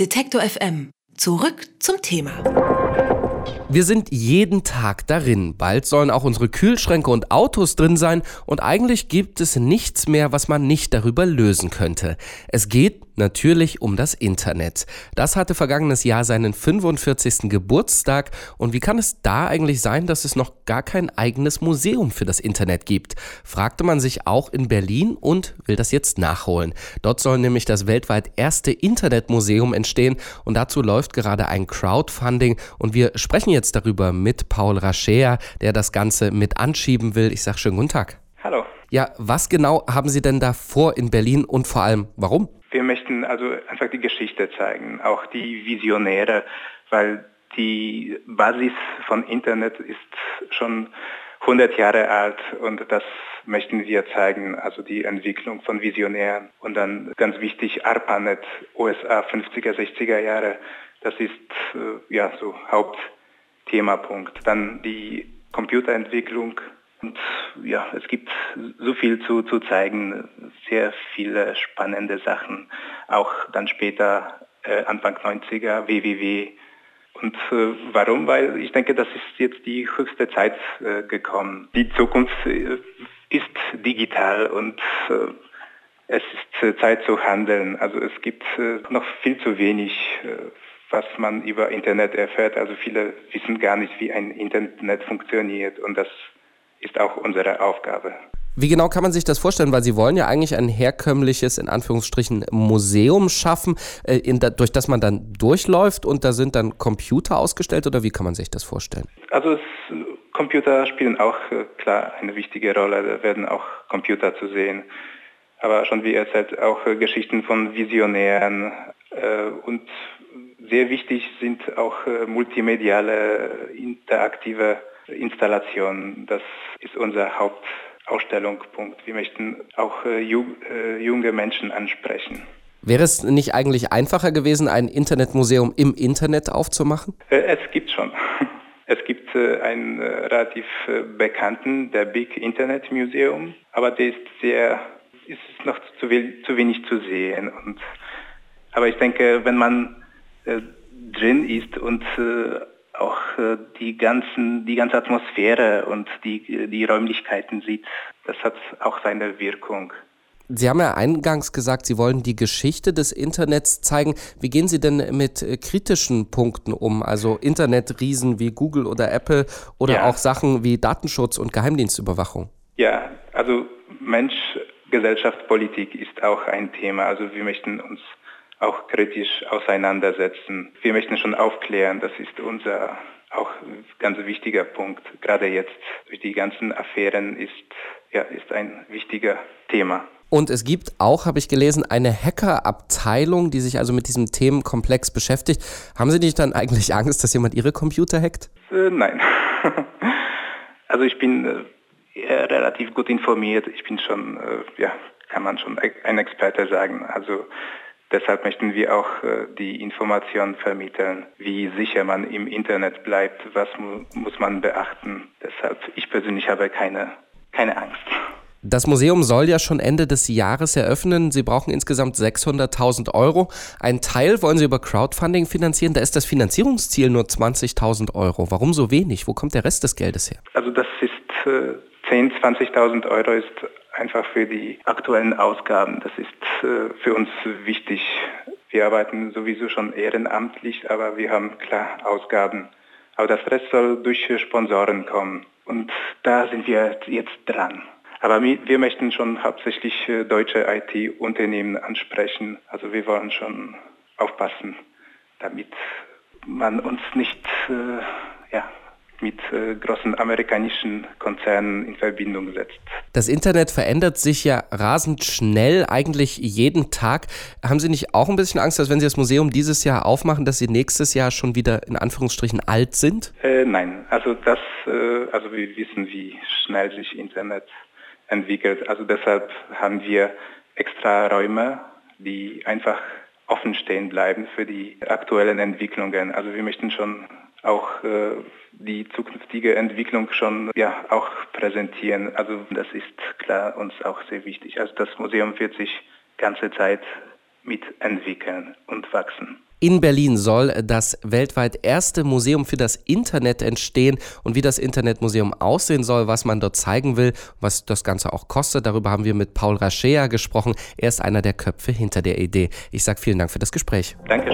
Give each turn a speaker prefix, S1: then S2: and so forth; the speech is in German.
S1: Detektor FM. Zurück zum Thema.
S2: Wir sind jeden Tag darin. Bald sollen auch unsere Kühlschränke und Autos drin sein und eigentlich gibt es nichts mehr, was man nicht darüber lösen könnte. Es geht natürlich um das Internet. Das hatte vergangenes Jahr seinen 45. Geburtstag und wie kann es da eigentlich sein, dass es noch gar kein eigenes Museum für das Internet gibt? Fragte man sich auch in Berlin und will das jetzt nachholen. Dort soll nämlich das weltweit erste Internetmuseum entstehen und dazu läuft gerade ein Crowdfunding und wir sprechen jetzt darüber mit Paul Raschea, der das Ganze mit anschieben will. Ich sage schönen guten Tag. Ja, was genau haben Sie denn da vor in Berlin und vor allem warum?
S3: Wir möchten also einfach die Geschichte zeigen, auch die Visionäre, weil die Basis von Internet ist schon 100 Jahre alt und das möchten wir zeigen, also die Entwicklung von Visionären. Und dann ganz wichtig, ARPANET, USA 50er, 60er Jahre, das ist äh, ja so Hauptthemapunkt. Dann die Computerentwicklung und ja, es gibt so viel zu, zu zeigen, sehr viele spannende Sachen. Auch dann später, äh, Anfang 90er, WWW. Und äh, warum? Weil ich denke, das ist jetzt die höchste Zeit äh, gekommen. Die Zukunft äh, ist digital und äh, es ist äh, Zeit zu handeln. Also es gibt noch viel zu wenig was man über Internet erfährt. Also viele wissen gar nicht, wie ein Internet funktioniert und das ist auch unsere Aufgabe.
S2: Wie genau kann man sich das vorstellen? Weil Sie wollen ja eigentlich ein herkömmliches, in Anführungsstrichen, Museum schaffen, äh, da, durch das man dann durchläuft und da sind dann Computer ausgestellt oder wie kann man sich das vorstellen?
S3: Also es, Computer spielen auch äh, klar eine wichtige Rolle, da werden auch Computer zu sehen. Aber schon wie erzählt, auch äh, Geschichten von Visionären und sehr wichtig sind auch multimediale, interaktive Installation. Das ist unser Hauptausstellungspunkt. Wir möchten auch äh, äh, junge Menschen ansprechen.
S2: Wäre es nicht eigentlich einfacher gewesen, ein Internetmuseum im Internet aufzumachen?
S3: Äh, es gibt schon. Es gibt einen relativ bekannten, der Big Internet Museum, aber der ist sehr, ist noch zu, zu wenig zu sehen. Und, aber ich denke, wenn man drin ist und auch äh, die, ganzen, die ganze Atmosphäre und die, die Räumlichkeiten sieht. Das hat auch seine Wirkung.
S2: Sie haben ja eingangs gesagt, Sie wollen die Geschichte des Internets zeigen. Wie gehen Sie denn mit äh, kritischen Punkten um? Also Internetriesen wie Google oder Apple oder ja. auch Sachen wie Datenschutz und Geheimdienstüberwachung?
S3: Ja, also Mensch, Gesellschaft, Politik ist auch ein Thema. Also wir möchten uns auch kritisch auseinandersetzen. Wir möchten schon aufklären, das ist unser auch ganz wichtiger Punkt. Gerade jetzt durch die ganzen Affären ist, ja, ist ein wichtiger Thema.
S2: Und es gibt auch, habe ich gelesen, eine Hackerabteilung, die sich also mit diesem Themenkomplex beschäftigt. Haben Sie nicht dann eigentlich Angst, dass jemand Ihre Computer hackt?
S3: Äh, nein. also ich bin äh, relativ gut informiert. Ich bin schon, äh, ja, kann man schon ein Experte sagen. Also Deshalb möchten wir auch äh, die Information vermitteln, wie sicher man im Internet bleibt, was mu muss man beachten. Deshalb, ich persönlich habe keine, keine Angst.
S2: Das Museum soll ja schon Ende des Jahres eröffnen. Sie brauchen insgesamt 600.000 Euro. Ein Teil wollen Sie über Crowdfunding finanzieren. Da ist das Finanzierungsziel nur 20.000 Euro. Warum so wenig? Wo kommt der Rest des Geldes her?
S3: Also das ist äh, 10.000, 20.000 Euro ist einfach für die aktuellen Ausgaben. Das ist für uns wichtig. Wir arbeiten sowieso schon ehrenamtlich, aber wir haben klar Ausgaben. Aber das Rest soll durch Sponsoren kommen. Und da sind wir jetzt dran. Aber wir möchten schon hauptsächlich äh, deutsche IT-Unternehmen ansprechen. Also wir wollen schon aufpassen, damit man uns nicht äh, ja, mit äh, großen amerikanischen Konzernen in Verbindung setzt.
S2: Das Internet verändert sich ja rasend schnell, eigentlich jeden Tag. Haben Sie nicht auch ein bisschen Angst, dass wenn Sie das Museum dieses Jahr aufmachen, dass Sie nächstes Jahr schon wieder in Anführungsstrichen alt sind?
S3: Äh, nein, also das, äh, also wir wissen, wie schnell sich Internet entwickelt. Also deshalb haben wir extra Räume, die einfach offen stehen bleiben für die aktuellen Entwicklungen. Also wir möchten schon auch äh, die zukünftige Entwicklung schon ja auch präsentieren. Also das ist klar uns auch sehr wichtig. Also das Museum wird sich ganze Zeit mitentwickeln und wachsen.
S2: In Berlin soll das weltweit erste Museum für das Internet entstehen und wie das Internetmuseum aussehen soll, was man dort zeigen will, was das Ganze auch kostet. Darüber haben wir mit Paul Raschea gesprochen. Er ist einer der Köpfe hinter der Idee. Ich sage vielen Dank für das Gespräch.
S3: Dankeschön.